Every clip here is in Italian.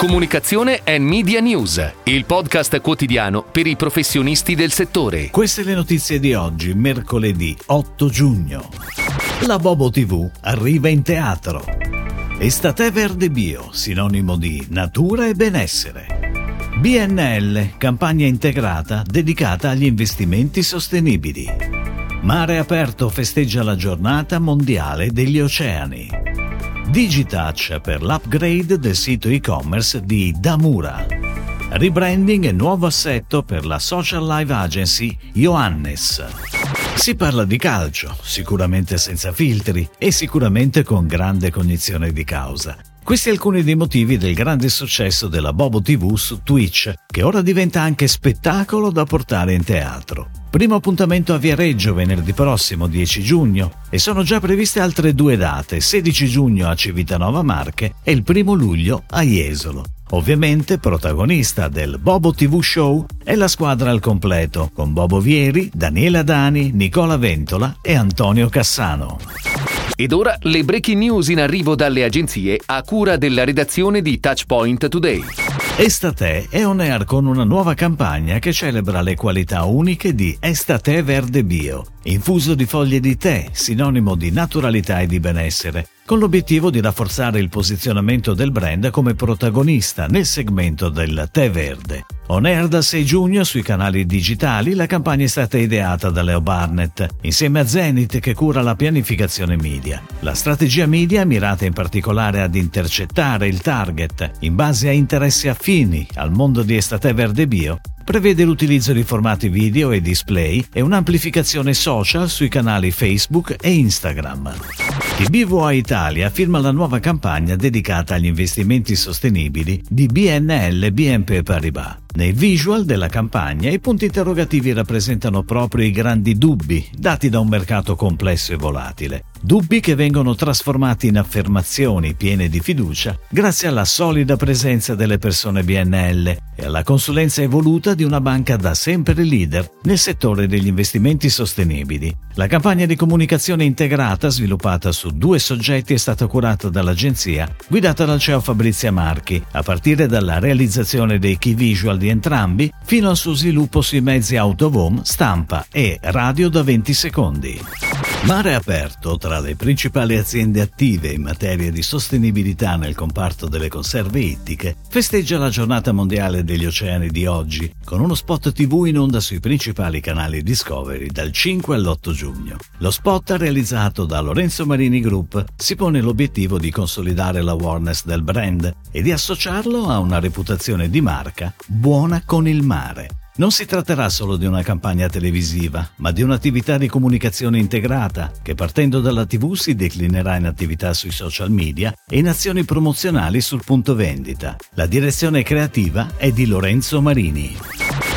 Comunicazione e Media News, il podcast quotidiano per i professionisti del settore. Queste le notizie di oggi, mercoledì 8 giugno. La Bobo TV arriva in teatro. Estate Verde Bio, sinonimo di natura e benessere. BNL, campagna integrata dedicata agli investimenti sostenibili. Mare Aperto festeggia la giornata mondiale degli oceani. Digitouch per l'upgrade del sito e-commerce di Damura. Rebranding e nuovo assetto per la social live agency Ioannis. Si parla di calcio, sicuramente senza filtri e sicuramente con grande cognizione di causa. Questi alcuni dei motivi del grande successo della Bobo TV su Twitch, che ora diventa anche spettacolo da portare in teatro. Primo appuntamento a Viareggio venerdì prossimo 10 giugno e sono già previste altre due date, 16 giugno a Civitanova Marche e il primo luglio a Jesolo. Ovviamente protagonista del Bobo TV Show è la squadra al completo, con Bobo Vieri, Daniela Dani, Nicola Ventola e Antonio Cassano. Ed ora le breaking news in arrivo dalle agenzie a cura della redazione di Touchpoint Today. Estate è on air con una nuova campagna che celebra le qualità uniche di Estate Verde Bio, infuso di foglie di tè, sinonimo di naturalità e di benessere, con l'obiettivo di rafforzare il posizionamento del brand come protagonista nel segmento del tè verde. On air dal 6 giugno sui canali digitali la campagna è stata ideata da Leo Barnett, insieme a Zenith che cura la pianificazione media. La strategia media è mirata in particolare ad intercettare il target in base a interessi affini al mondo di Estate Verde Bio prevede l'utilizzo di formati video e display e un'amplificazione social sui canali Facebook e Instagram. Il BVA Italia firma la nuova campagna dedicata agli investimenti sostenibili di BNL BNP Paribas. Nei visual della campagna i punti interrogativi rappresentano proprio i grandi dubbi dati da un mercato complesso e volatile. Dubbi che vengono trasformati in affermazioni piene di fiducia grazie alla solida presenza delle persone BNL e alla consulenza evoluta di una banca da sempre leader nel settore degli investimenti sostenibili. La campagna di comunicazione integrata sviluppata su due soggetti è stata curata dall'agenzia guidata dal CEO Fabrizia Marchi, a partire dalla realizzazione dei key visual di entrambi fino al suo sviluppo sui mezzi autovom, stampa e radio da 20 secondi. Mare aperto tra le principali aziende attive in materia di sostenibilità nel comparto delle conserve ittiche festeggia la giornata mondiale degli oceani di oggi con uno spot TV in onda sui principali canali Discovery dal 5 all'8 giugno. Lo spot realizzato da Lorenzo Marini Group si pone l'obiettivo di consolidare l'awareness del brand e di associarlo a una reputazione di marca buona con il mare non si tratterà solo di una campagna televisiva, ma di un'attività di comunicazione integrata che partendo dalla TV si declinerà in attività sui social media e in azioni promozionali sul punto vendita. La direzione creativa è di Lorenzo Marini.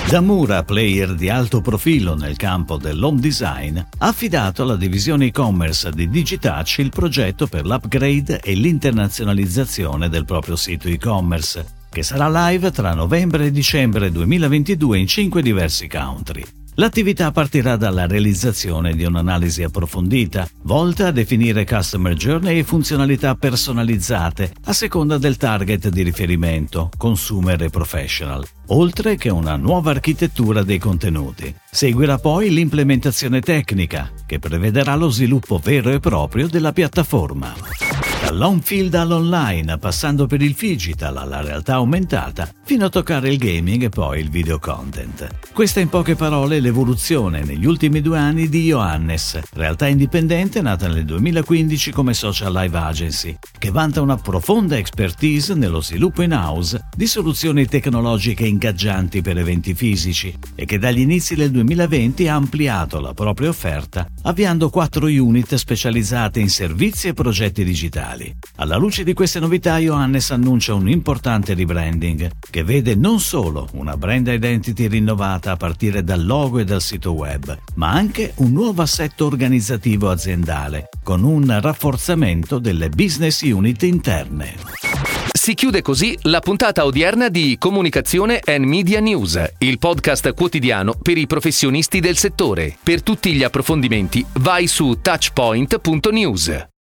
Damura, player di alto profilo nel campo dell'home design, ha affidato alla divisione e-commerce di Digitouch il progetto per l'upgrade e l'internazionalizzazione del proprio sito e-commerce che sarà live tra novembre e dicembre 2022 in cinque diversi country. L'attività partirà dalla realizzazione di un'analisi approfondita, volta a definire customer journey e funzionalità personalizzate a seconda del target di riferimento, consumer e professional, oltre che una nuova architettura dei contenuti. Seguirà poi l'implementazione tecnica, che prevederà lo sviluppo vero e proprio della piattaforma. Dall'home field all'online, passando per il digital alla realtà aumentata, fino a toccare il gaming e poi il video content. Questa in poche parole è l'evoluzione negli ultimi due anni di Johannes, realtà indipendente nata nel 2015 come social live agency, che vanta una profonda expertise nello sviluppo in house di soluzioni tecnologiche ingaggianti per eventi fisici e che dagli inizi del 2020 ha ampliato la propria offerta avviando quattro unit specializzate in servizi e progetti digitali digitali. Alla luce di queste novità Johannes annuncia un importante rebranding che vede non solo una brand identity rinnovata a partire dal logo e dal sito web, ma anche un nuovo assetto organizzativo aziendale con un rafforzamento delle business unit interne. Si chiude così la puntata odierna di Comunicazione and Media News, il podcast quotidiano per i professionisti del settore. Per tutti gli approfondimenti vai su touchpoint.news.